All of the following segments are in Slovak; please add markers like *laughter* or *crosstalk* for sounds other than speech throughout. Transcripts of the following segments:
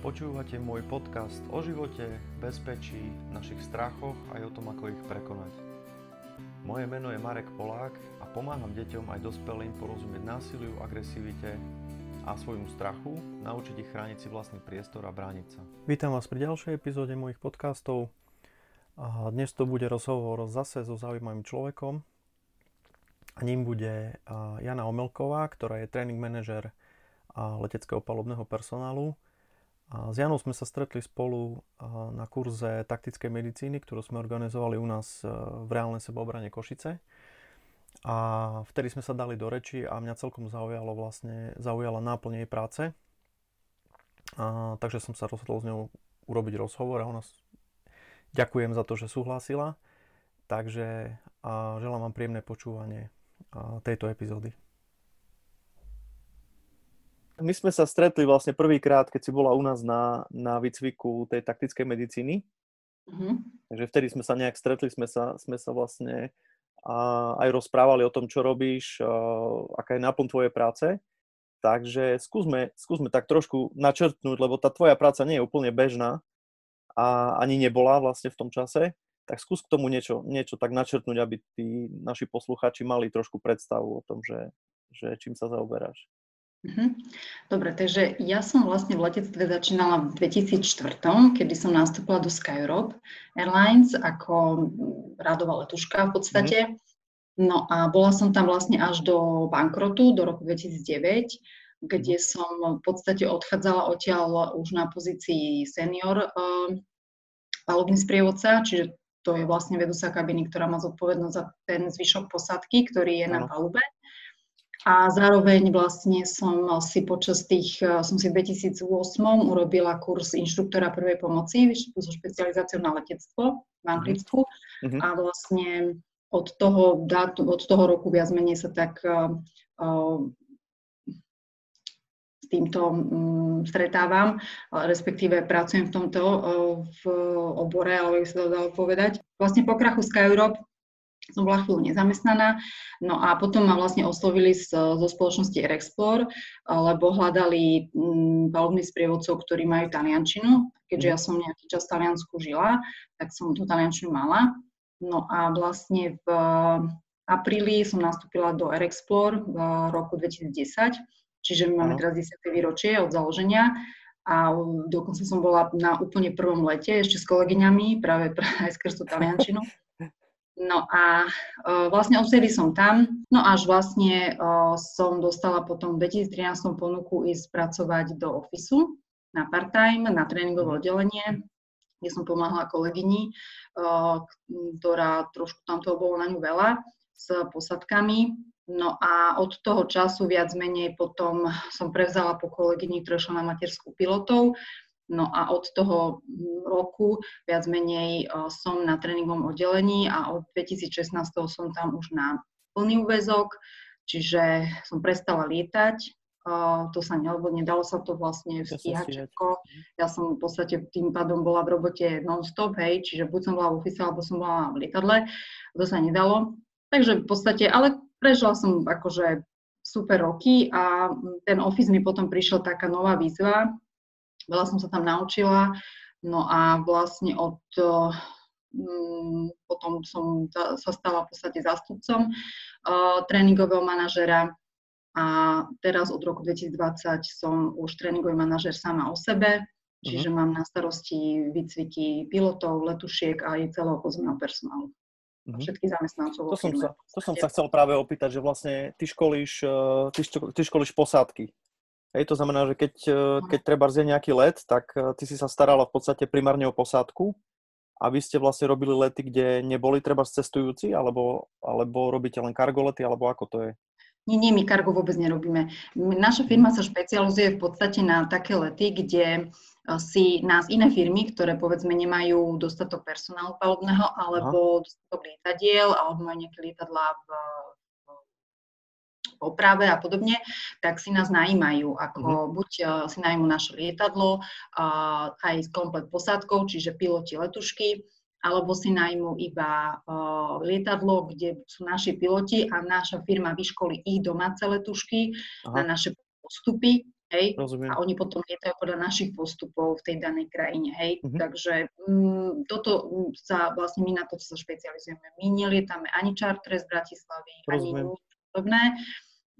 Počúvate môj podcast o živote, bezpečí, našich strachoch aj o tom, ako ich prekonať. Moje meno je Marek Polák a pomáham deťom aj dospelým porozumieť násiliu, agresivite a svojmu strachu, naučiť ich chrániť si vlastný priestor a brániť sa. Vítam vás pri ďalšej epizóde mojich podcastov. A dnes to bude rozhovor zase so zaujímavým človekom. A ním bude Jana Omelková, ktorá je tréning manažer leteckého palubného personálu a s Janou sme sa stretli spolu na kurze taktickej medicíny, ktorú sme organizovali u nás e, v reálnej sebeobrane Košice. A vtedy sme sa dali do reči a mňa celkom zaujalo vlastne, zaujala náplň jej práce. A, takže som sa rozhodol s ňou urobiť rozhovor a ona ďakujem za to, že súhlasila. Takže a želám vám príjemné počúvanie tejto epizódy my sme sa stretli vlastne prvýkrát, keď si bola u nás na, na výcviku tej taktickej medicíny. Mm-hmm. Takže vtedy sme sa nejak stretli, sme sa, sme sa vlastne a aj rozprávali o tom, čo robíš, a, aká je náplň tvojej práce. Takže skúsme, skúsme tak trošku načrtnúť, lebo tá tvoja práca nie je úplne bežná a ani nebola vlastne v tom čase. Tak skús k tomu niečo, niečo tak načrtnúť, aby tí naši posluchači mali trošku predstavu o tom, že, že čím sa zaoberáš. Mhm. Dobre, takže ja som vlastne v letectve začínala v 2004, kedy som nastúpila do SkyEurope Airlines ako radová letuška v podstate. Mhm. No a bola som tam vlastne až do bankrotu, do roku 2009, kde mhm. som v podstate odchádzala odtiaľ už na pozícii senior uh, palubný sprievodca, čiže to je vlastne vedúca kabiny, ktorá má zodpovednosť za ten zvyšok posádky, ktorý je na palube. A zároveň vlastne som si počas tých, eh, som si v 2008 urobila kurz inštruktora prvej pomoci so špecializáciou na letectvo v mhm. Anglicku. Mm-hmm. A vlastne od toho, dátu, od toho roku viac menej sa tak uh, s týmto um, stretávam, respektíve pracujem v tomto uh, v obore, alebo by sa to dalo povedať. Vlastne po krachu Sky Europe som bola chvíľu nezamestnaná. No a potom ma vlastne oslovili z, zo spoločnosti Airexplore, lebo hľadali mm, palubných sprievodcov, ktorí majú taliančinu. Keďže ja som nejaký čas v Taliansku žila, tak som tú taliančinu mala. No a vlastne v apríli som nastúpila do Airexplore v roku 2010, čiže my máme teraz 10. výročie od založenia a dokonca som bola na úplne prvom lete ešte s kolegyňami, práve, práve skrz tú taliančinu. No a uh, vlastne odtedy som tam, no až vlastne uh, som dostala potom v 2013 ponuku ísť pracovať do ofisu na part-time, na tréningové mhm. oddelenie, kde som pomáhala kolegyni, uh, ktorá trošku tam toho bolo na ňu veľa, s posadkami. No a od toho času viac menej potom som prevzala po kolegyni, ktorá šla na materskú pilotov No a od toho roku viac menej e, som na tréningovom oddelení a od 2016 som tam už na plný úvezok, čiže som prestala lietať. Uh, to sa lebo nedalo sa to vlastne stíhať všetko. Ja som v podstate tým pádom bola v robote non-stop, hej, čiže buď som bola v ofise, alebo som bola v lietadle. To sa nedalo. Takže v podstate, ale prežila som akože super roky a ten office mi potom prišiel taká nová výzva, veľa som sa tam naučila, no a vlastne od um, potom som sa stala v podstate zástupcom uh, tréningového manažera a teraz od roku 2020 som už tréningový manažer sama o sebe, čiže uh-huh. mám na starosti výcviky pilotov, letušiek a aj celého pozemného personálu. Uh-huh. Všetkých zamestnancov. To som, sa, to som sa chcel práve opýtať, že vlastne ty školíš, uh, ty, ty školíš posádky Hej, to znamená, že keď, e, keď treba je nejaký let, tak e, ty si sa starala v podstate primárne o posádku a vy ste vlastne robili lety, kde neboli treba cestujúci, alebo, alebo robíte len kargolety, alebo ako to je? Nie, nie, my kargo vôbec nerobíme. Naša firma sa špecializuje v podstate na také lety, kde e, si nás iné firmy, ktoré povedzme nemajú dostatok personálu palubného alebo Aha. dostatok lietadiel alebo majú nejaké lietadlá v oprave a podobne, tak si nás najímajú, ako uh-huh. buď uh, si najmú naše lietadlo uh, aj s komplet posádkou, čiže piloti letušky, alebo si najmú iba uh, lietadlo, kde sú naši piloti a naša firma vyškolí ich domáce letušky Aha. na naše postupy, hej, Rozumiem. a oni potom lietajú podľa našich postupov v tej danej krajine, hej, mm-hmm. takže mm, toto sa vlastne my na to sa špecializujeme. My nelietame ani čartre z Bratislavy, Rozumiem. ani nič podobné,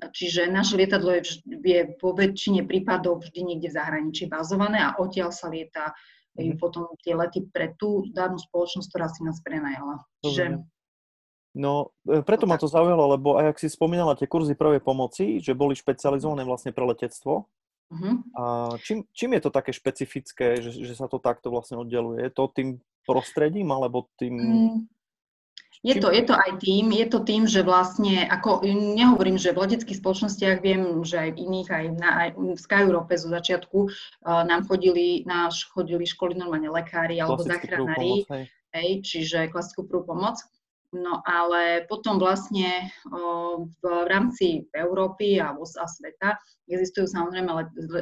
čiže naše lietadlo je, je vo väčšine prípadov vždy niekde v zahraničí bazované a odtiaľ sa lieta mm-hmm. potom tie lety pre tú danú spoločnosť, ktorá si nás prenajala. Čiže No, e, preto ma to zaujalo, lebo aj ak si spomínala tie kurzy prvej pomoci, že boli špecializované vlastne pre letectvo, uh-huh. a čím, čím je to také špecifické, že, že sa to takto vlastne oddeluje? Je to tým prostredím, alebo tým... Mm. Je to, je to aj tým, je to tým, že vlastne, ako nehovorím, že v leteckých spoločnostiach viem, že aj v iných, aj, na, aj v Sky Europe zo začiatku uh, nám chodili, náš chodili školy normálne lekári alebo záchranári, hej, čiže klasickú prvú pomoc. No ale potom vlastne v, rámci Európy a, a sveta existujú samozrejme,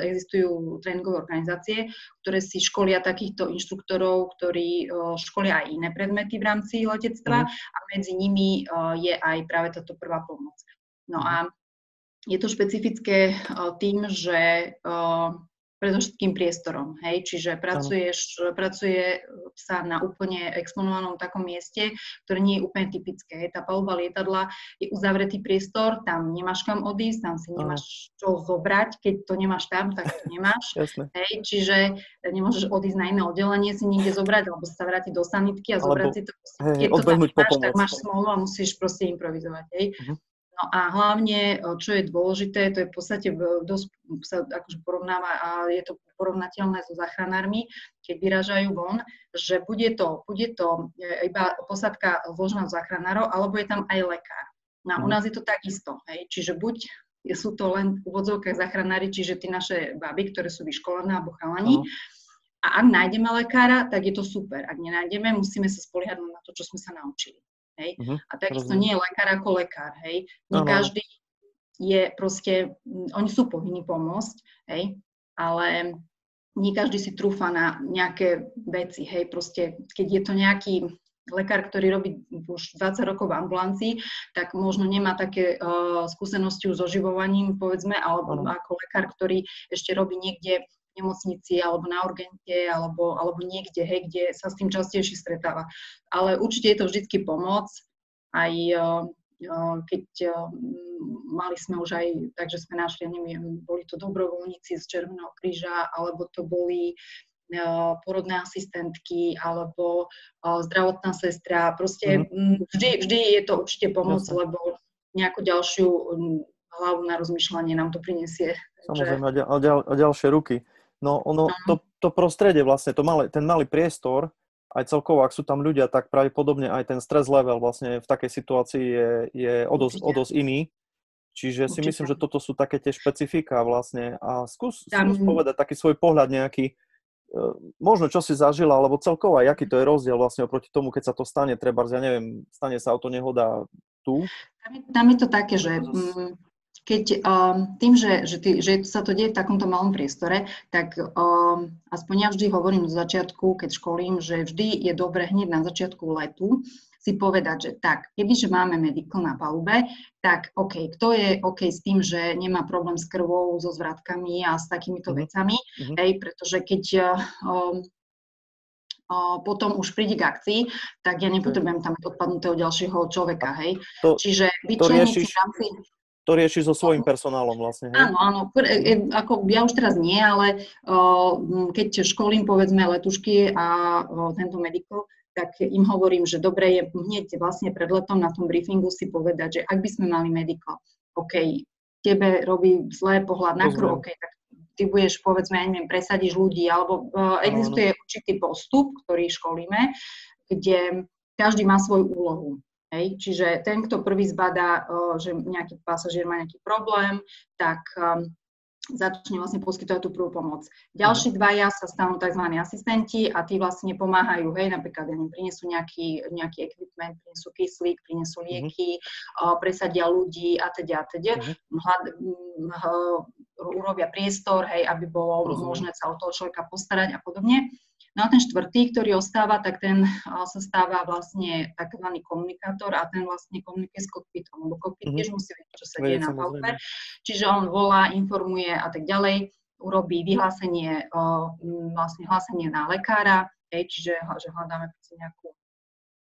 existujú tréningové organizácie, ktoré si školia takýchto inštruktorov, ktorí školia aj iné predmety v rámci letectva mm. a medzi nimi je aj práve táto prvá pomoc. No a je to špecifické tým, že predovšetkým priestorom. Hej? Čiže pracuješ, pracuje sa na úplne exponovanom takom mieste, ktoré nie je úplne typické. Tá paluba lietadla je uzavretý priestor, tam nemáš kam odísť, tam si nemáš čo zobrať, keď to nemáš tam, tak to nemáš. *laughs* hej? Čiže nemôžeš odísť na iné oddelenie si niekde zobrať, alebo sa vrátiť do sanitky a zobrať Alebo, si to. Hej, keď to tam máš, tak máš smolu a musíš proste improvizovať. Hej? Uh-huh. No a hlavne, čo je dôležité, to je v podstate dosť sa akože porovnáva a je to porovnateľné so záchranármi, keď vyražajú von, že bude to, bude to e, iba posadka zložená záchranárov, alebo je tam aj lekár. No a u mhm. nás je to takisto, hej, čiže buď sú to len v úvodzovkách záchranári, čiže tie naše baby, ktoré sú vyškolené alebo chalani, a ak nájdeme lekára, tak je to super. Ak nenájdeme, musíme sa spoliehať na to, čo sme sa naučili. Hej? Uh-huh, a takisto nie je lekár ako lekár. Hej? Uh-huh. každý je proste, oni sú povinní pomôcť, hej? ale nie každý si trúfa na nejaké veci, hej, proste keď je to nejaký lekár, ktorý robí už 20 rokov v ambulancii, tak možno nemá také uh, skúsenosti s oživovaním, povedzme, alebo ano. ako lekár, ktorý ešte robí niekde nemocnici alebo na urgente alebo, alebo niekde, hej, kde sa s tým častejšie stretáva. Ale určite je to vždycky pomoc, aj keď mali sme už aj, takže sme našli, neviem, boli to dobrovoľníci z Červeného kríža, alebo to boli porodné asistentky alebo zdravotná sestra. Proste mm-hmm. vždy, vždy je to určite pomoc, Jasne. lebo nejakú ďalšiu hlavu na rozmýšľanie nám to prinesie. Samozrejme, a, ďal, a ďalšie ruky. No ono, to, to prostredie vlastne, to malé, ten malý priestor, aj celkovo, ak sú tam ľudia, tak pravdepodobne aj ten stres level vlastne v takej situácii je, je o, dosť, o dosť iný. Čiže si Určite. myslím, že toto sú také tie špecifika vlastne. A skús, tam... skús povedať taký svoj pohľad nejaký, e, možno čo si zažila, alebo celkovo aj aký to je rozdiel vlastne oproti tomu, keď sa to stane, treba, ja neviem, stane sa auto nehoda tu. Tam je, tam je to také, že keď um, tým, že, že, tý, že sa to deje v takomto malom priestore, tak um, aspoň ja vždy hovorím z začiatku, keď školím, že vždy je dobre hneď na začiatku letu si povedať, že tak, kebyže máme medical na palube, tak OK, kto je OK s tým, že nemá problém s krvou, so zvratkami a s takýmito mm-hmm. vecami, mm-hmm. hej, pretože keď um, potom už príde k akcii, tak ja nepotrebujem tam odpadnutého ďalšieho človeka, hej. To, Čiže vyčleniť si v rámci to rieši so svojím personálom vlastne. Hej? Áno, áno. E, ako ja už teraz nie, ale keď školím povedzme letušky a tento medical, tak im hovorím, že dobre je hneď vlastne pred letom na tom briefingu si povedať, že ak by sme mali medical, OK, tebe robí zlé pohľad na krv, OK, tak ty budeš, povedzme, ja neviem, presadíš ľudí, alebo uh, existuje určitý postup, ktorý školíme, kde každý má svoju úlohu. Hej? Čiže ten, kto prvý zbadá, že nejaký pasažier má nejaký problém, tak um, začne vlastne poskytovať tú prvú pomoc. Ďalší mhm. dvaja sa stanú tzv. asistenti a tí vlastne pomáhajú, hej, napríklad ja prinesú nejaký, nejaký equipment, prinesú kyslík, prinesú mhm. lieky, uh-huh. presadia ľudí a teda a teda. Uh-huh. urobia priestor, hej, aby bolo uh-huh. možné sa o toho človeka postarať a podobne. No a ten štvrtý, ktorý ostáva, tak ten sa stáva vlastne tzv. komunikátor a ten vlastne komunikuje s kokpitom, lebo kokpit mm-hmm. tiež musí vedieť, čo sa deje na palube. Čiže on volá, informuje a tak ďalej. urobí vyhlásenie, vlastne hlásenie na lekára, hej, čiže že hľadáme nejakú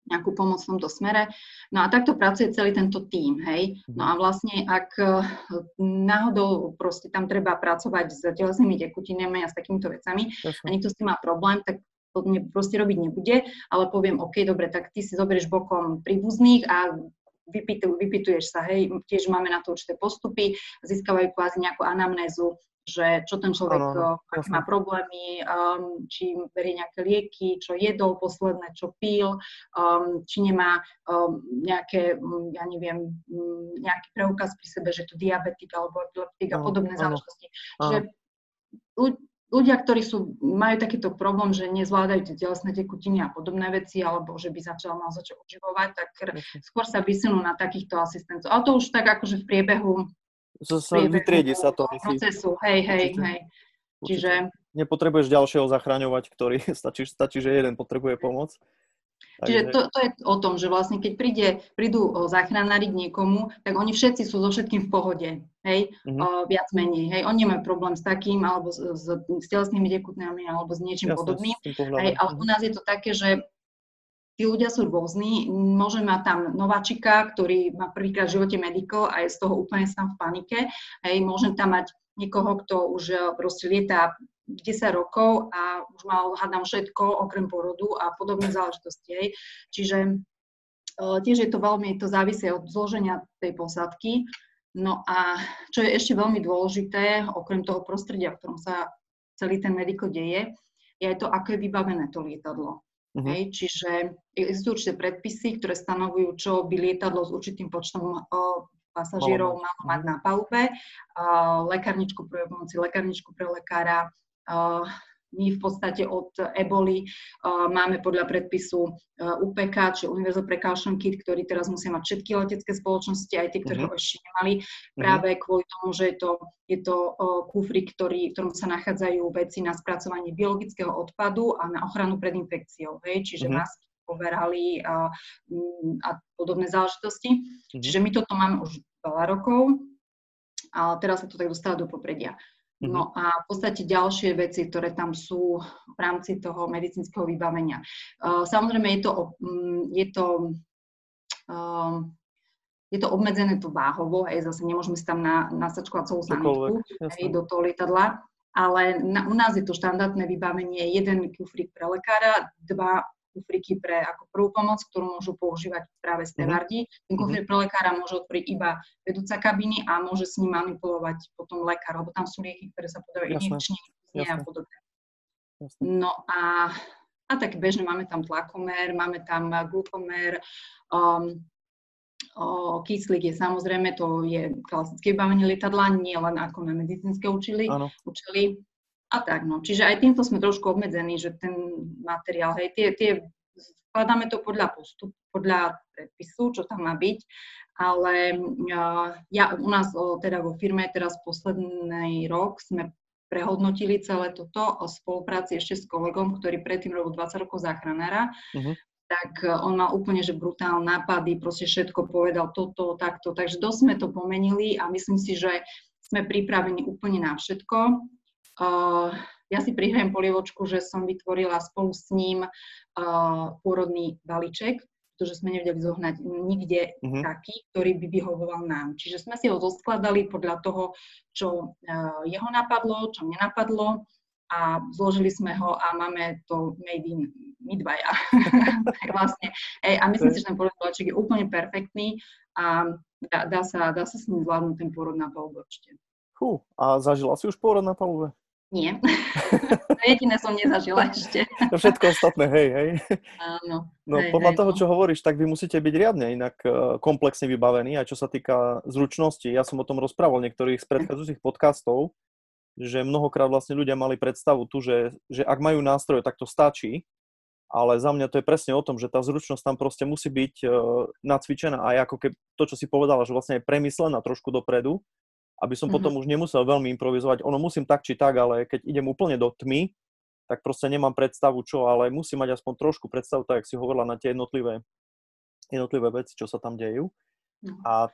nejakú pomoc v tomto smere. No a takto pracuje celý tento tím, hej. No a vlastne, ak náhodou proste tam treba pracovať s telesnými tekutinami a s takýmito vecami Jasne. a niekto s tým má problém, tak to ne, proste robiť nebude, ale poviem, OK, dobre, tak ty si zoberieš bokom príbuzných a vypytu, vypytuješ sa, hej, tiež máme na to určité postupy, získavajú kvázi nejakú anamnézu že čo ten človek, ano, aké má problémy, um, či berie nejaké lieky, čo jedol posledné, čo pil, um, či nemá um, nejaké, um, ja neviem, um, nejaký preukaz pri sebe, že to diabetik alebo epileptik a podobné záležitosti. Že ľudia, ktorí sú, majú takýto problém, že nezvládajú tie telesné tekutiny a podobné veci, alebo že by začal mal začať uživovať, tak skôr sa vysunú na takýchto asistentov. Ale to už tak akože v priebehu so, sa vytriedi sa to. Procesu, hej, hej, Určite. hej. Čiže... Nepotrebuješ ďalšieho zachraňovať, ktorý *laughs* stačí, stačí, že jeden potrebuje pomoc. Čiže to, to je o tom, že vlastne keď príde, prídu záchranári k niekomu, tak oni všetci sú so všetkým v pohode, hej, mm-hmm. o, viac menej, hej, oni nemajú problém s takým, alebo s, s, s telesnými tekutnami, alebo s niečím Jasne, podobným, hej, ale u nás je to také, že tí ľudia sú rôzni. Môže mať tam nováčika, ktorý má prvýkrát v živote medical a je z toho úplne sám v panike. Hej, môžem tam mať niekoho, kto už eh, proste lieta 10 rokov a už mal, hádam, všetko okrem porodu a podobné záležitosti. Hej. Čiže uh, tiež je to veľmi, to závisí od zloženia tej posádky. No a čo je ešte veľmi dôležité, okrem toho prostredia, v ktorom sa celý ten mediko deje, je aj to, ako je vybavené to lietadlo. Uh-huh. Hej, čiže existujú určité predpisy, ktoré stanovujú, čo by lietadlo s určitým počtom o, pasažierov malo mať mhm. na palube, lekárničku pre pomoci, lekárničku pre lekára, my v podstate od eboli uh, máme podľa predpisu uh, UPK, čiže Universal Precaution Kit, ktorý teraz musia mať všetky letecké spoločnosti, aj tie, ktoré uh-huh. ho ešte nemali, mhm. práve uh-huh. kvôli tomu, že je to, je to uh, kufri, ktorý, v ktorom sa nachádzajú veci na spracovanie biologického odpadu a na ochranu pred infekciou, hej? čiže uh-huh. masky, poverali a, a podobné záležitosti. Uh-huh. Čiže my toto máme už veľa rokov a teraz sa to tak dostáva do popredia. Mhm. No a v podstate ďalšie veci, ktoré tam sú v rámci toho medicínskeho vybavenia. Samozrejme je to, mm, je to, je to obmedzené to váhovo, hej, zase nemôžeme si tam na, nasačkovať celú sanitku hej, do toho lietadla, ale na, u nás je to štandardné vybavenie, jeden kufrík pre lekára, dva kufriky pre ako prvú pomoc, ktorú môžu používať práve mhm. stevardi. Ten kufrík pre lekára môže otvoriť iba vedúca kabiny a môže s ním manipulovať potom lekár, lebo tam sú lieky, ktoré sa podajú injekčne a podobne. No a, a tak bežne máme tam tlakomer, máme tam glukomer, um, O, kyslík je samozrejme, to je klasické vybavenie lietadla, nie len ako na medicínske učili, učili a tak, no. Čiže aj týmto sme trošku obmedzení, že ten materiál, hej, tie, tie skladáme to podľa postupu, podľa predpisu, čo tam má byť, ale uh, ja u nás o, teda vo firme teraz posledný rok sme prehodnotili celé toto o spolupráci ešte s kolegom, ktorý predtým robil 20 rokov záchranára, uh-huh. tak on mal úplne, že brutálne nápady, proste všetko povedal toto, takto, takže dosť sme to pomenili a myslím si, že sme pripravení úplne na všetko. Ja si prihrajem polievočku, že som vytvorila spolu s ním pôrodný balíček, pretože sme nevedeli zohnať nikde uh-huh. taký, ktorý by vyhovoval nám. Čiže sme si ho zoskladali podľa toho, čo jeho napadlo, čo mne napadlo a zložili sme ho a máme to made in my dvaja. *laughs* vlastne. Ej, a myslím si, že ten balíček je úplne perfektný a dá, dá, sa, dá sa s ním zvládnuť ten pôrod na palube určite. Fú, a zažila si už pôrod na palube? Nie. *laughs* Jediné som nezažila ešte. To všetko ostatné, hej, hej. Áno. No hej, podľa hej, toho, no. čo hovoríš, tak vy musíte byť riadne inak e, komplexne vybavení, aj čo sa týka zručnosti. Ja som o tom rozprával niektorých z predchádzajúcich podcastov, že mnohokrát vlastne ľudia mali predstavu tu, že, že ak majú nástroje, tak to stačí, ale za mňa to je presne o tom, že tá zručnosť tam proste musí byť uh, nacvičená aj ako keby to, čo si povedala, že vlastne je premyslená trošku dopredu, aby som mm-hmm. potom už nemusel veľmi improvizovať. Ono musím tak či tak, ale keď idem úplne do tmy, tak proste nemám predstavu čo, ale musím mať aspoň trošku predstavu, tak jak si hovorila, na tie jednotlivé, jednotlivé veci, čo sa tam dejú. Mm-hmm. A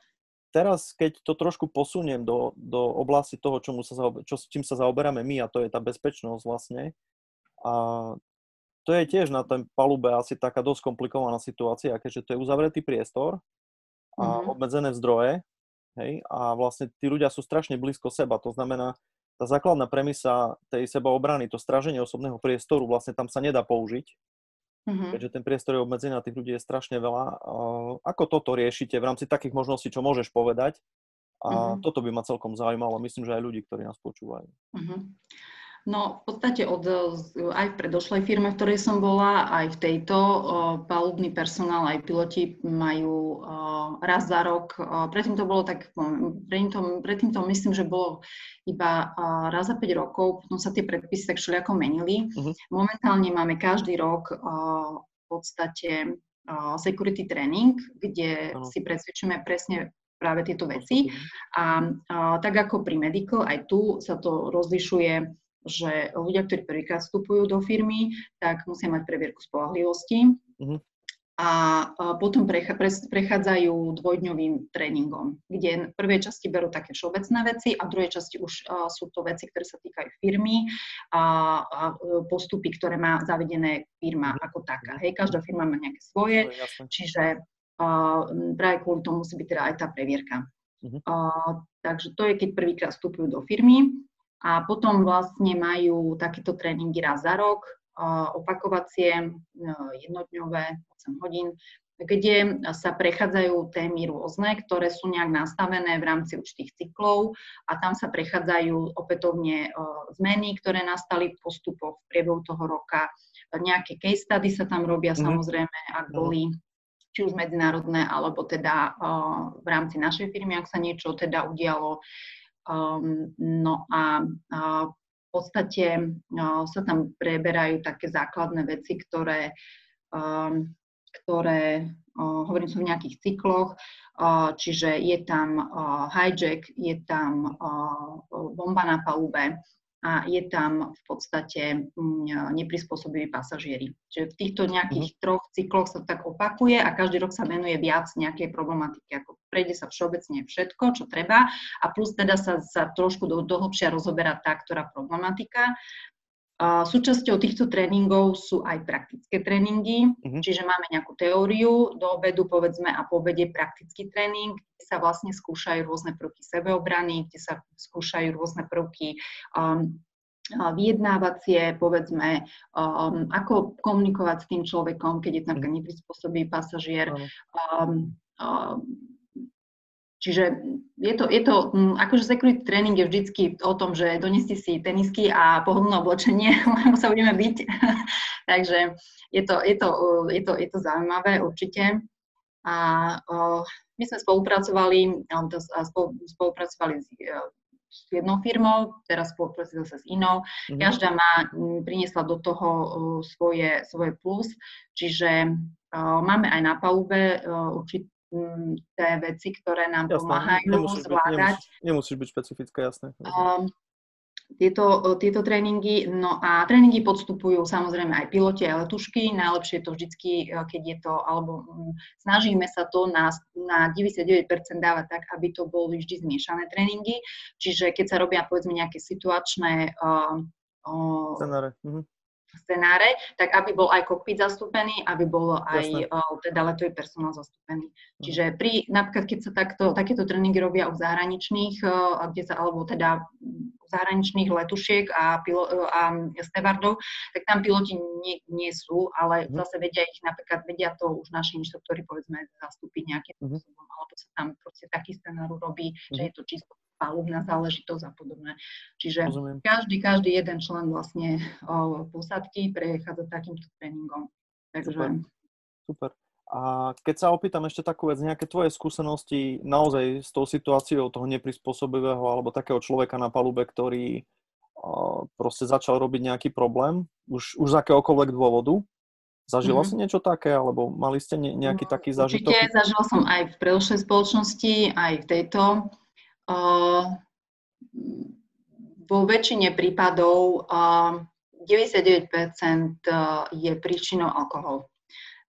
teraz, keď to trošku posuniem do, do oblasti toho, čomu sa zaober, čo, čím sa zaoberáme my, a to je tá bezpečnosť vlastne, a to je tiež na tom palube asi taká dosť komplikovaná situácia, keďže to je uzavretý priestor a mm-hmm. obmedzené zdroje, hej, a vlastne tí ľudia sú strašne blízko seba, to znamená, tá základná premisa tej sebaobrany, to stráženie osobného priestoru, vlastne tam sa nedá použiť, mm-hmm. keďže ten priestor je obmedzený a tých ľudí je strašne veľa. Ako toto riešite v rámci takých možností, čo môžeš povedať? A mm-hmm. toto by ma celkom zaujímalo, myslím, že aj ľudí, ktorí nás počúvajú. Mm-hmm. No v podstate od, aj v predošlej firme, v ktorej som bola, aj v tejto palubný personál, aj piloti majú raz za rok. Predtým to bolo tak, predtým to, predtým to myslím, že bolo iba raz za 5 rokov, potom sa tie predpisy tak všelijako menili. Uh-huh. Momentálne máme každý rok v podstate security training, kde uh-huh. si presvedčíme presne práve tieto veci. A, a tak ako pri medical, aj tu sa to rozlišuje že ľudia, ktorí prvýkrát vstupujú do firmy, tak musia mať previerku spolahlivosti. Uh-huh. A potom prechádzajú dvojdňovým tréningom, kde v prvej časti berú také všeobecné veci a v druhej časti už sú to veci, ktoré sa týkajú firmy a, a postupy, ktoré má zavedené firma uh-huh. ako taká. Hej, každá firma má nejaké svoje, čiže práve kvôli tomu musí byť teda aj tá previerka. Uh-huh. A, takže to je, keď prvýkrát vstupujú do firmy a potom vlastne majú takéto tréningy raz za rok, opakovacie, jednodňové, 8 hodín, kde sa prechádzajú témy rôzne, ktoré sú nejak nastavené v rámci určitých cyklov a tam sa prechádzajú opätovne zmeny, ktoré nastali v postupoch v priebehu toho roka. Nejaké case study sa tam robia mm-hmm. samozrejme, ak boli či už medzinárodné, alebo teda v rámci našej firmy, ak sa niečo teda udialo no a, v podstate uh, sa tam preberajú také základné veci, ktoré, um, ktoré uh, hovorím som v nejakých cykloch, uh, čiže je tam hijack, je tam bomba na palube, a je tam v podstate mm, neprispôsobiví pasažieri. Čiže v týchto nejakých uh-huh. troch cykloch sa tak opakuje a každý rok sa venuje viac nejakej problematiky. Ako prejde sa všeobecne všetko, čo treba a plus teda sa, sa trošku do, dohlbšia rozoberá tá, ktorá problematika. Súčasťou týchto tréningov sú aj praktické tréningy, uh-huh. čiže máme nejakú teóriu do obedu, povedzme, a po obede praktický tréning, kde sa vlastne skúšajú rôzne prvky sebeobrany, kde sa skúšajú rôzne prvky um, vyjednávacie, povedzme, um, ako komunikovať s tým človekom, keď je tam mhm. neprispôsobý pasažier, um, um, Čiže je to, je to mm, akože security training je vždycky o tom, že donesti si tenisky a pohodlné oblečenie, *laughs* lebo sa budeme byť. *laughs* Takže je to, je, to, je, to, je to zaujímavé určite. A uh, my sme spolupracovali, spolupracovali s, s jednou firmou, teraz spolupracujem zase s inou. Mm-hmm. Každá má, priniesla do toho svoje, svoje plus, čiže uh, máme aj na palube uh, určit, tie veci, ktoré nám jasné, pomáhajú nemusíš zvládať. Byť, nemusíš, nemusíš byť špecifická, jasné. Um, tieto, tieto tréningy. No a tréningy podstupujú samozrejme aj piloti, aj letušky. Najlepšie je to vždycky, e, keď je to, alebo snažíme sa to na, na 99% dávať tak, aby to boli vždy zmiešané tréningy. Čiže keď sa robia povedzme nejaké situačné uh, uh, scenáre. Mhm scenáre, tak aby bol aj kokpit zastúpený, aby bol aj uh, teda letový personál zastúpený. Uh-huh. Čiže pri, napríklad, keď sa takto, takéto tréningy robia u zahraničných, uh, kde sa, alebo teda zahraničných letušiek a, pilo, a stevardov, tak tam piloti nie, nie sú, ale uh-huh. zase vedia ich, napríklad vedia to už naši inštruktori, povedzme, zastúpiť nejakým uh-huh. spôsobom, alebo sa tam proste taký scenár robí, uh-huh. že je to čisto palubná záležitosť a podobné. Čiže Rozumiem. každý, každý jeden člen vlastne o, posadky prechádza takýmto tréningom. Takže... Super. Super. A keď sa opýtam ešte takú vec, nejaké tvoje skúsenosti naozaj s tou situáciou toho neprispôsobivého alebo takého človeka na palube, ktorý o, proste začal robiť nejaký problém, už, už z akéhokoľvek dôvodu, Zažila mm-hmm. si niečo také, alebo mali ste ne, nejaký no, taký zážitok? Určite, zažila som aj v predošlej spoločnosti, aj v tejto vo väčšine prípadov 99% je príčinou alkohol.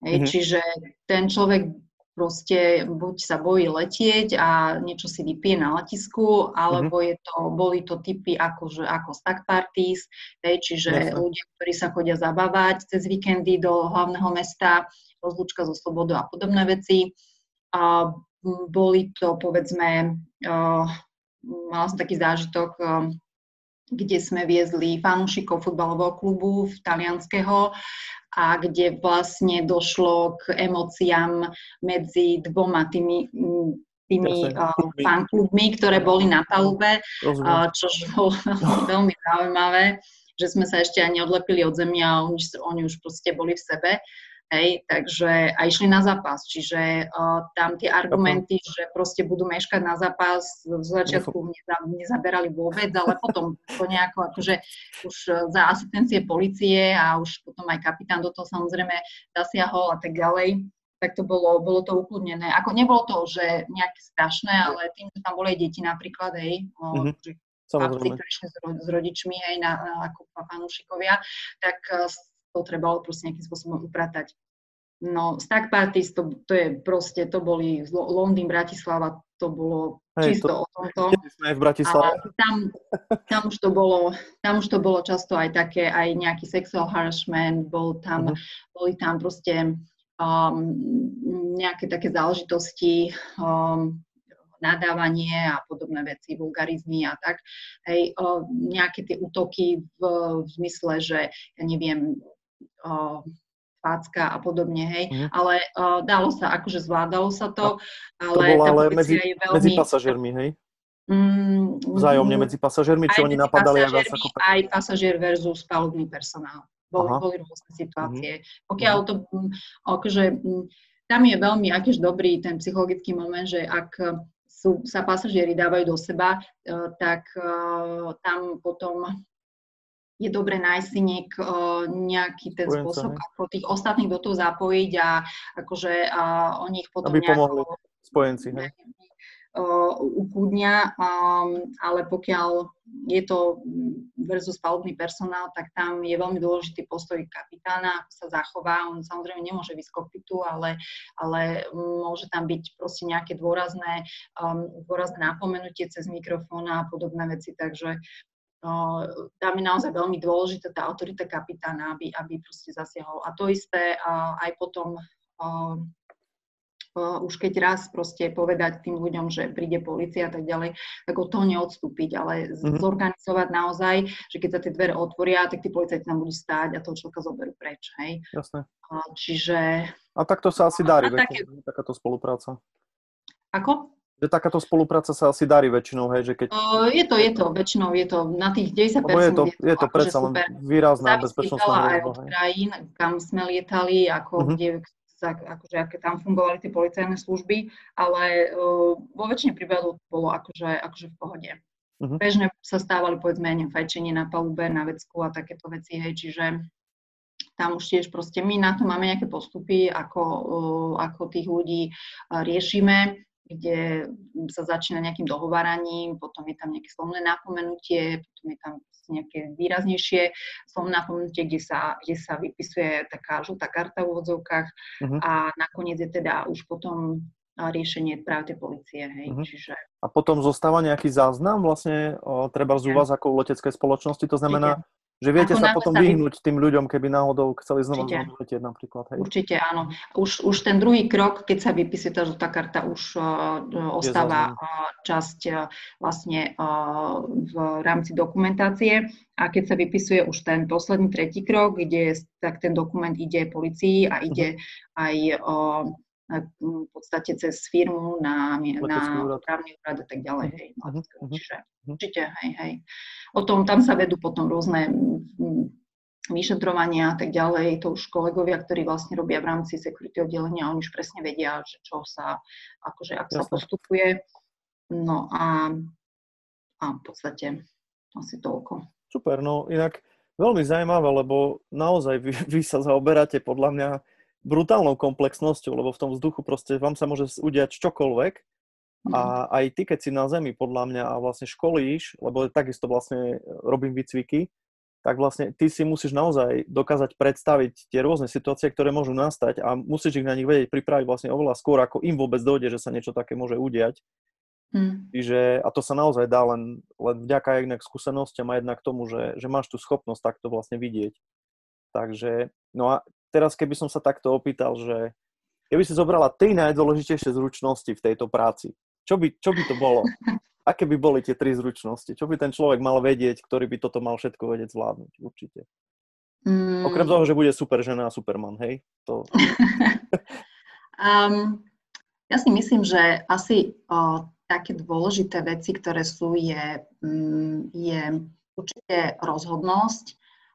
mm-hmm. Čiže ten človek proste buď sa bojí letieť a niečo si vypije na letisku, alebo mm-hmm. je to, boli to typy ako, že, ako stack parties, hej, čiže Jasne. ľudia, ktorí sa chodia zabávať cez víkendy do hlavného mesta, rozlúčka zo slobodou a podobné veci. A boli to, povedzme, mala som taký zážitok, kde sme viezli fanúšikov futbalového klubu v talianského a kde vlastne došlo k emóciám medzi dvoma tými tými uh, fanklubmi, ktoré boli na palube, uh, čo bolo *laughs* veľmi zaujímavé, že sme sa ešte ani odlepili od zemi a oni, oni už proste boli v sebe. Hej, takže a išli na zápas, čiže uh, tam tie argumenty, že proste budú meškať na zápas, v začiatku neza, nezaberali vôbec, ale potom to nejako akože už za asistencie policie a už potom aj kapitán do toho samozrejme zasiahol a tak ďalej, tak to bolo, bolo to ukludnené. Ako nebolo to, že nejaké strašné, ale tým, že tam boli aj deti napríklad, hej, že chlapci, ktorí išli s, s rodičmi, hej, na, na, ako fanúšikovia, tak to trebalo proste nejakým spôsobom upratať. No, Stack Parties, to, to je proste, to boli Londýn, Bratislava, to bolo Hej, čisto to, o tomto. Sme v Bratislave. A tam, tam, už to bolo, tam už to bolo často aj také, aj nejaký sexual harassment, bol tam, uh-huh. boli tam proste um, nejaké také záležitosti, um, nadávanie a podobné veci, vulgarizmy a tak. Hej, uh, nejaké tie útoky v, v zmysle, že ja neviem, uh, pácka a podobne, hej. Mm. Ale uh, dalo sa, akože zvládalo sa to, ale to bolo ale medzi, je veľmi... medzi pasažiermi, hej? Mm, Vzájomne medzi pasažiermi, či oni napadali aj vás ako... Aj pasažier versus palubný personál. Boli, boli rôzne situácie. Mm. Pokiaľ to, mm, akože, mm, tam je veľmi akýž dobrý ten psychologický moment, že ak sú, sa pasažieri dávajú do seba, uh, tak uh, tam potom je dobre nájsť si niek, nejaký ten Spojenca, spôsob, ako tých ostatných do toho zapojiť a akože a o nich potom Aby pomohli spojenci, hej? ukúdnia, um, ale pokiaľ je to versus palubný personál, tak tam je veľmi dôležitý postoj kapitána, ako sa zachová. On samozrejme nemôže byť z kokpitu, ale, ale môže tam byť proste nejaké dôrazné, um, dôrazné napomenutie cez mikrofón a podobné veci, takže tam je naozaj veľmi dôležitá tá autorita kapitána, aby, aby proste zasiahol. A to isté aj potom už keď raz proste povedať tým ľuďom, že príde policia a tak ďalej, tak od toho neodstúpiť, ale mm-hmm. zorganizovať naozaj, že keď sa tie dvere otvoria, tak tí policajti tam budú stáť a toho človeka zoberú preč, hej. Jasné. Čiže... A takto sa asi darí, také... takáto spolupráca. Ako? Že takáto spolupráca sa asi darí väčšinou, hej, že keď... Je to, je to, väčšinou je to na tých 10% Lebo je to, je to predsa len výrazná bezpečnostná aj od krajín, kam sme lietali, ako uh-huh. kde akože, aké tam fungovali tie policajné služby, ale uh, vo väčšine prípadov bolo akože, akože v pohode. Uh-huh. Bežne sa stávali, povedzme, neviem, fajčenie na palube, na vecku a takéto veci, hej, čiže tam už tiež proste my na to máme nejaké postupy, ako, uh, ako tých ľudí uh, riešime kde sa začína nejakým dohováraním, potom je tam nejaké slovné napomenutie, potom je tam nejaké výraznejšie slovné napomenutie, kde sa, kde sa vypisuje taká žltá karta v úvodzovkách uh-huh. a nakoniec je teda už potom riešenie práve tej policie. Hej. Uh-huh. Čiže... A potom zostáva nejaký záznam vlastne o, treba z vás ako u leteckej spoločnosti, to znamená, že viete sa potom sa vyhnúť tým ľuďom, keby náhodou chceli znova letieť napríklad. Hej. Určite áno. Už, už ten druhý krok, keď sa vypisuje tá žltá karta, už uh, ostáva uh, časť uh, vlastne uh, v rámci dokumentácie a keď sa vypisuje už ten posledný tretí krok, kde tak ten dokument ide policii a ide uh-huh. aj uh, v podstate cez firmu na, na právny úrad a tak ďalej. Hej, uh-huh. Čiže určite, hej, hej. O tom, tam sa vedú potom rôzne vyšetrovania a tak ďalej. To už kolegovia, ktorí vlastne robia v rámci security oddelenia, oni už presne vedia, že čo sa, akože ak Jasne. sa postupuje. No a, a v podstate asi toľko. Super, no inak veľmi zaujímavé, lebo naozaj vy, vy sa zaoberáte podľa mňa brutálnou komplexnosťou, lebo v tom vzduchu proste vám sa môže udiať čokoľvek a mhm. aj ty, keď si na zemi, podľa mňa, a vlastne školíš, lebo takisto vlastne robím výcviky, tak vlastne ty si musíš naozaj dokázať predstaviť tie rôzne situácie, ktoré môžu nastať a musíš ich na nich vedieť pripraviť vlastne oveľa skôr, ako im vôbec dojde, že sa niečo také môže udiať. Hmm. Čiže, a to sa naozaj dá len, len vďaka jednak skúsenostiam a jednak tomu, že, že máš tú schopnosť takto vlastne vidieť. Takže, no a teraz keby som sa takto opýtal, že keby si zobrala tri najdôležitejšie zručnosti v tejto práci, čo by, čo by to bolo? *laughs* Aké by boli tie tri zručnosti? Čo by ten človek mal vedieť, ktorý by toto mal všetko vedieť zvládnuť? Určite. Mm. Okrem toho, že bude super žena a superman, hej? To... *laughs* um, ja si myslím, že asi o, také dôležité veci, ktoré sú, je, mm, je určite rozhodnosť,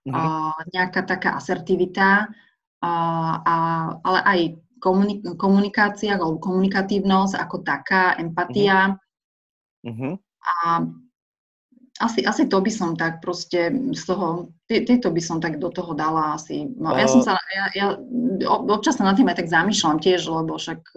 mm-hmm. nejaká taká asertivita, a, ale aj komunik- komunikácia alebo komunikatívnosť ako taká, empatia. Mm-hmm. A asi, asi to by som tak proste z toho, tieto by som tak do toho dala asi. No, ja som sa, ja, ja občas sa nad tým aj tak zamýšľam tiež, lebo však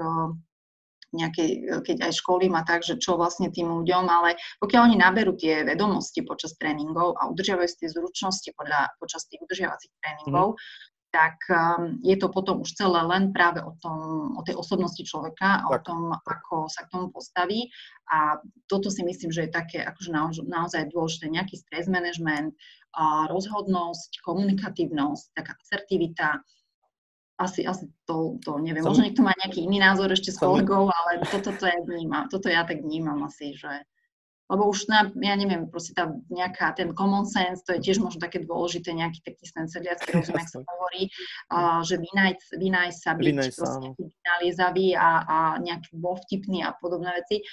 nejaké, keď aj školy má tak, že čo vlastne tým ľuďom, ale pokiaľ oni naberú tie vedomosti počas tréningov a udržiavajú si tie zručnosti podľa, počas tých udržiavacích tréningov, mm. Tak um, je to potom už celé len práve o, tom, o tej osobnosti človeka a o tom, ako sa k tomu postaví. A toto si myslím, že je také akože naozaj, dôležité. Nejaký stres management, rozhodnosť, komunikatívnosť, taká asertivita, asi, asi to, to neviem, Som... možno niekto má nejaký iný názor ešte s kolegou, ale toto to ja vnímam, toto ja tak vnímam asi, že lebo už na, ja neviem, proste tá nejaká, ten common sense, to je tiež možno také dôležité, nejaký taký ten sedliacký *laughs* rozum, ak sa hovorí, uh, že vynajť, vynajť sa, byť vynajť proste naliezavý a, a nejaký vtipný a podobné veci.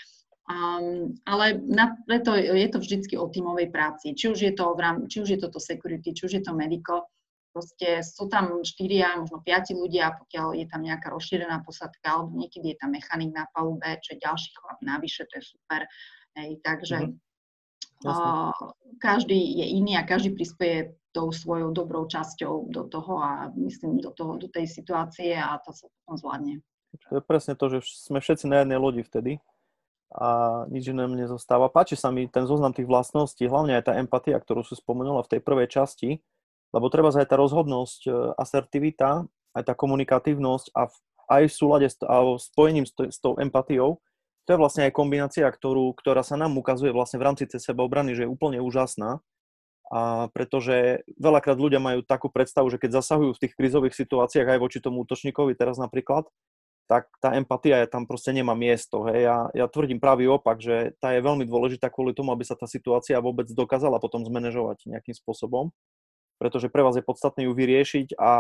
Um, ale na, preto je to vždycky o tímovej práci. Či už je to, v rám, či už je to to security, či už je to medico, Proste sú tam štyria, možno piati ľudia, pokiaľ je tam nejaká rozšírená posadka, alebo niekedy je tam mechanik na palube, čo je ďalší chlap navyše, to je super. Hej, takže mm-hmm. uh, každý je iný a každý prispieje tou svojou dobrou časťou do toho a myslím do, toho, do tej situácie a to sa potom zvládne. To je presne to, že sme všetci na jednej lodi vtedy a nič iné mne zostáva. Páči sa mi ten zoznam tých vlastností, hlavne aj tá empatia, ktorú si spomenula v tej prvej časti, lebo treba aj tá rozhodnosť, e, asertivita, aj tá komunikatívnosť a aj v súlade s, a spojením s, s tou empatiou, to je vlastne aj kombinácia, ktorú, ktorá sa nám ukazuje vlastne v rámci tej sebaobrany, že je úplne úžasná. A pretože veľakrát ľudia majú takú predstavu, že keď zasahujú v tých krizových situáciách aj voči tomu útočníkovi teraz napríklad, tak tá empatia tam proste nemá miesto. Hej. Ja, ja tvrdím pravý opak, že tá je veľmi dôležitá kvôli tomu, aby sa tá situácia vôbec dokázala potom zmanéžovať nejakým spôsobom pretože pre vás je podstatné ju vyriešiť a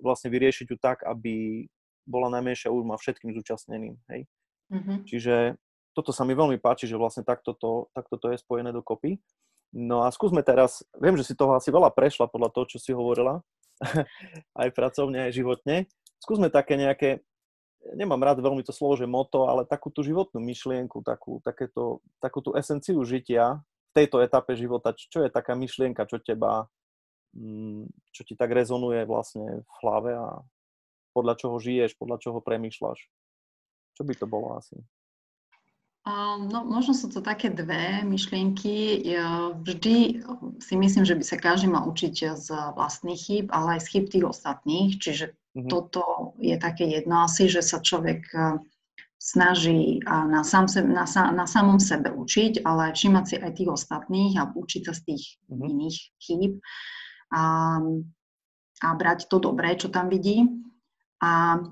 vlastne vyriešiť ju tak, aby bola najmenšia újma všetkým zúčastneným. Hej? Mm-hmm. Čiže toto sa mi veľmi páči, že vlastne takto to, takto to je spojené dokopy. No a skúsme teraz, viem, že si toho asi veľa prešla podľa toho, čo si hovorila, *laughs* aj pracovne, aj životne. Skúsme také nejaké, nemám rád veľmi to slovo, že moto, ale takú tú životnú myšlienku, takú, takéto, takú tú esenciu žitia v tejto etape života. Čo je taká myšlienka, čo teba Mm, čo ti tak rezonuje vlastne v hlave a podľa čoho žiješ, podľa čoho premýšľaš. Čo by to bolo asi? Um, no, možno sú to také dve myšlienky. Vždy si myslím, že by sa každý mal učiť z vlastných chýb, ale aj z chýb tých ostatných. Čiže mm-hmm. toto je také jedno asi, že sa človek e, snaží na, sám sebe, na, na samom sebe učiť, ale všímať si aj tých ostatných a učiť sa z tých mm-hmm. iných chýb a, a brať to dobré, čo tam vidí. A,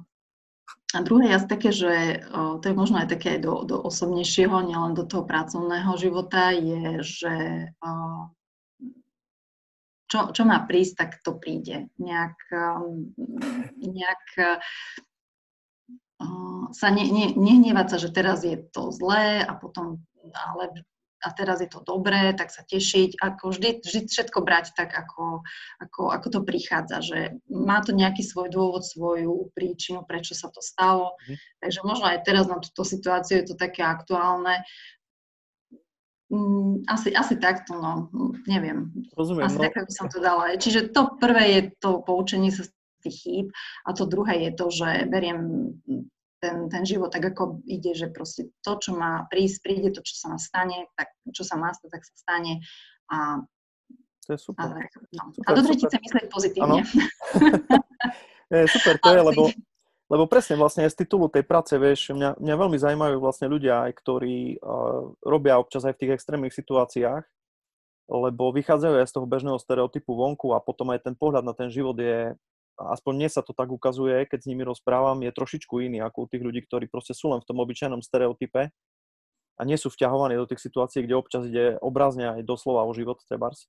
a druhé je také, že to je možno aj také do, do osobnejšieho, nielen do toho pracovného života, je, že čo, čo má prísť, tak to príde. Nejak, nejak sa ne, ne, nehnevať sa, že teraz je to zlé a potom ale a teraz je to dobré, tak sa tešiť, ako vždy, vždy všetko brať tak, ako, ako, ako to prichádza, že má to nejaký svoj dôvod, svoju príčinu, prečo sa to stalo. Mm. Takže možno aj teraz na túto situáciu je to také aktuálne. Mm, asi, asi takto, no, neviem. Rozumiem. Asi no. tak by som to dala. Čiže to prvé je to poučenie sa z tých chýb a to druhé je to, že beriem ten, ten život tak ako ide, že proste to, čo má prísť, príde, to, čo sa má stane, tak čo sa má stať, tak sa stane a To je super. Ale, no. super a do tretice myslieť pozitívne. je, *laughs* super to je, lebo, lebo presne vlastne z titulu tej práce, vieš, mňa, mňa veľmi zaujímajú vlastne ľudia, aj ktorí uh, robia občas aj v tých extrémnych situáciách, lebo vychádzajú aj z toho bežného stereotypu vonku a potom aj ten pohľad na ten život je, aspoň mne sa to tak ukazuje, keď s nimi rozprávam, je trošičku iný ako u tých ľudí, ktorí proste sú len v tom obyčajnom stereotype a nie sú vťahovaní do tých situácií, kde občas ide obrazne aj doslova o život trebárs.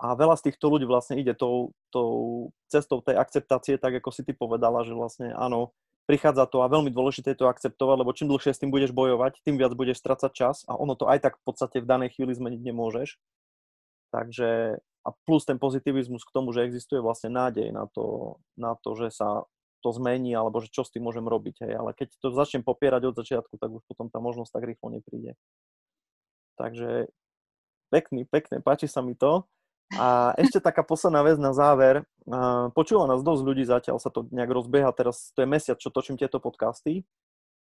A veľa z týchto ľudí vlastne ide tou, tou cestou tej akceptácie, tak ako si ty povedala, že vlastne áno, prichádza to a veľmi dôležité je to akceptovať, lebo čím dlhšie s tým budeš bojovať, tým viac budeš strácať čas a ono to aj tak v podstate v danej chvíli zmeniť nemôžeš. Takže a plus ten pozitivizmus k tomu, že existuje vlastne nádej na to, na to že sa to zmení, alebo že čo s tým môžem robiť. Hej. Ale keď to začnem popierať od začiatku, tak už potom tá možnosť tak rýchlo nepríde. Takže pekný, pekné, páči sa mi to. A ešte taká posledná vec na záver. Počúva nás dosť ľudí zatiaľ, sa to nejak rozbieha, teraz to je mesiac, čo točím tieto podcasty.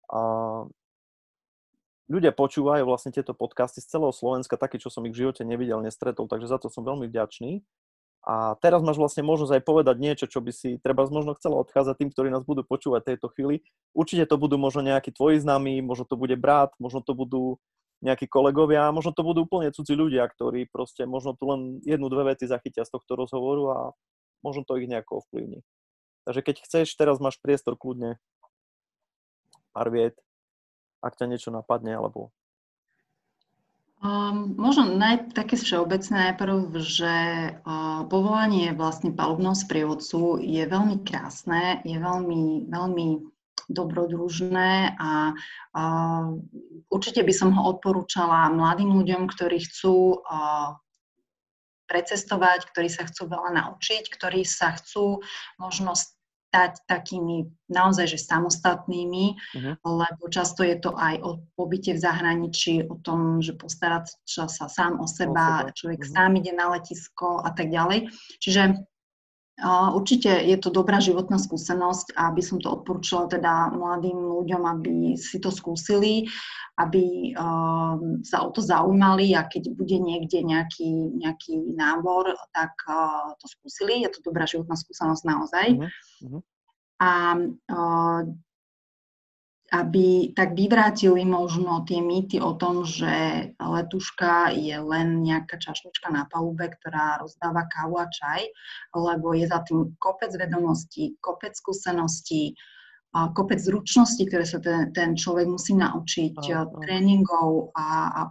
A ľudia počúvajú vlastne tieto podcasty z celého Slovenska, také, čo som ich v živote nevidel, nestretol, takže za to som veľmi vďačný. A teraz máš vlastne možnosť aj povedať niečo, čo by si treba možno chcelo odchádzať tým, ktorí nás budú počúvať tejto chvíli. Určite to budú možno nejakí tvoji známi, možno to bude brat, možno to budú nejakí kolegovia, možno to budú úplne cudzí ľudia, ktorí proste možno tu len jednu, dve vety zachytia z tohto rozhovoru a možno to ich nejako ovplyvní. Takže keď chceš, teraz máš priestor kľudne pár viet, ak ťa niečo napadne, alebo... Um, možno naj, také všeobecné najprv, že uh, povolanie vlastne palubného sprievodcu je veľmi krásne, je veľmi, veľmi dobrodružné a, a určite by som ho odporúčala mladým ľuďom, ktorí chcú a, precestovať, ktorí sa chcú veľa naučiť, ktorí sa chcú možno stať takými naozaj že samostatnými, uh-huh. lebo často je to aj o pobyte v zahraničí, o tom, že postarať sa sám o seba, o seba. človek uh-huh. sám ide na letisko a tak ďalej. Čiže Určite je to dobrá životná skúsenosť a by som to odporúčala teda mladým ľuďom, aby si to skúsili, aby uh, sa o to zaujímali a keď bude niekde nejaký, nejaký nábor, tak uh, to skúsili. Je to dobrá životná skúsenosť naozaj. Uh-huh. A uh, aby tak vyvrátili možno tie mýty o tom, že letuška je len nejaká čašnička na palube, ktorá rozdáva kávu a čaj, lebo je za tým kopec vedomostí, kopec skúseností, kopec zručností, ktoré sa ten, ten človek musí naučiť, a, tréningov a, a,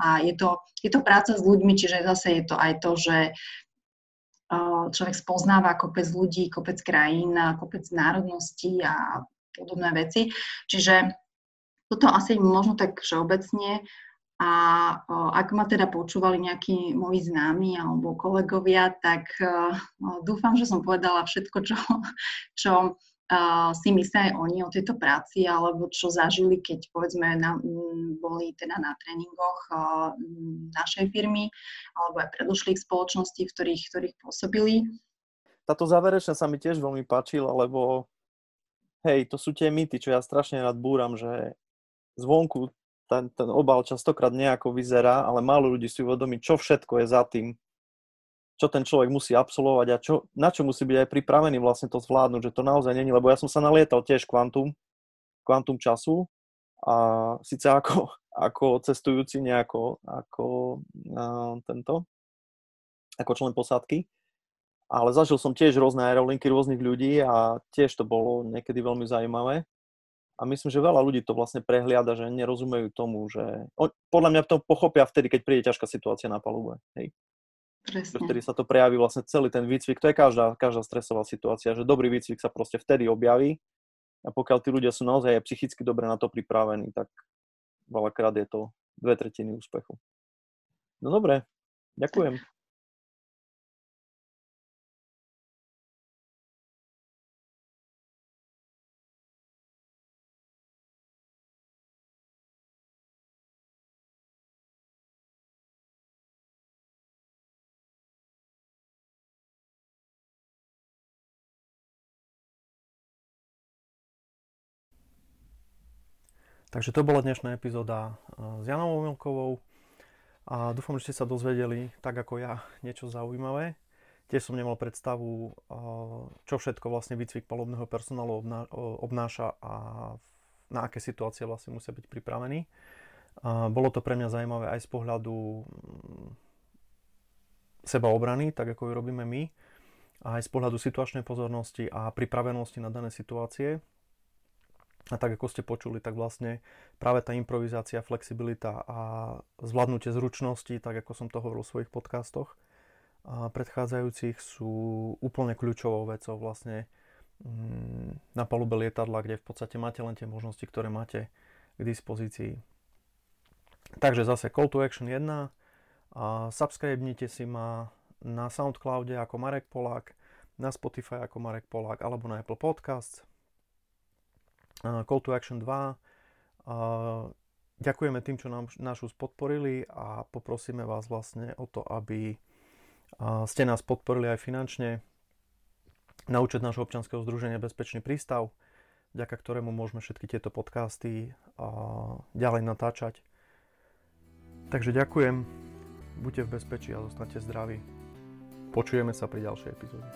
a je, to, je to práca s ľuďmi, čiže zase je to aj to, že človek spoznáva kopec ľudí, kopec krajín, kopec národností a podobné veci. Čiže toto asi možno tak všeobecne. A ak ma teda počúvali nejakí moji známi alebo kolegovia, tak dúfam, že som povedala všetko, čo, čo si myslia aj oni o tejto práci alebo čo zažili, keď povedzme na, boli teda na tréningoch našej firmy alebo aj predošlých spoločností, v ktorých, ktorých pôsobili. Táto záverečná sa mi tiež veľmi páčila, lebo hej, to sú tie mýty, čo ja strašne rád búram, že zvonku ten, ten obal častokrát nejako vyzerá, ale málo ľudí si uvedomí, čo všetko je za tým, čo ten človek musí absolvovať a čo, na čo musí byť aj pripravený vlastne to zvládnuť, že to naozaj není, lebo ja som sa nalietal tiež kvantum, kvantum času a síce ako, *laughs* ako cestujúci nejako, ako uh, tento, ako člen posádky, ale zažil som tiež rôzne aerolinky rôznych ľudí a tiež to bolo niekedy veľmi zaujímavé. A myslím, že veľa ľudí to vlastne prehliada, že nerozumejú tomu, že... Podľa mňa to pochopia vtedy, keď príde ťažká situácia na palube. Hej. Presne. Vtedy sa to prejaví vlastne celý ten výcvik. To je každá, každá stresová situácia, že dobrý výcvik sa proste vtedy objaví a pokiaľ tí ľudia sú naozaj aj psychicky dobre na to pripravení, tak veľakrát je to dve tretiny úspechu. No dobre, ďakujem. Takže to bola dnešná epizóda eh, s Janou Omilkovou. A dúfam, že ste sa dozvedeli, tak ako ja, niečo zaujímavé. Tiež som nemal predstavu, čo všetko vlastne výcvik palobného personálu obnáša a na aké situácie vlastne musia byť pripravení. Bolo to pre mňa zaujímavé aj z pohľadu mm, sebaobrany, tak ako ju robíme my, a aj z pohľadu situačnej pozornosti a pripravenosti na dané situácie. A tak ako ste počuli, tak vlastne práve tá improvizácia, flexibilita a zvládnutie zručnosti, tak ako som to hovoril v svojich podcastoch a predchádzajúcich, sú úplne kľúčovou vecou vlastne mm, na palube lietadla, kde v podstate máte len tie možnosti, ktoré máte k dispozícii. Takže zase call to action 1. A subscribnite si ma na Soundcloude ako Marek Polák, na Spotify ako Marek Polák alebo na Apple Podcasts. Call to Action 2. Ďakujeme tým, čo nám našu podporili a poprosíme vás vlastne o to, aby ste nás podporili aj finančne na účet nášho občanského združenia Bezpečný prístav, vďaka ktorému môžeme všetky tieto podcasty ďalej natáčať. Takže ďakujem, buďte v bezpečí a zostanete zdraví. Počujeme sa pri ďalšej epizóde.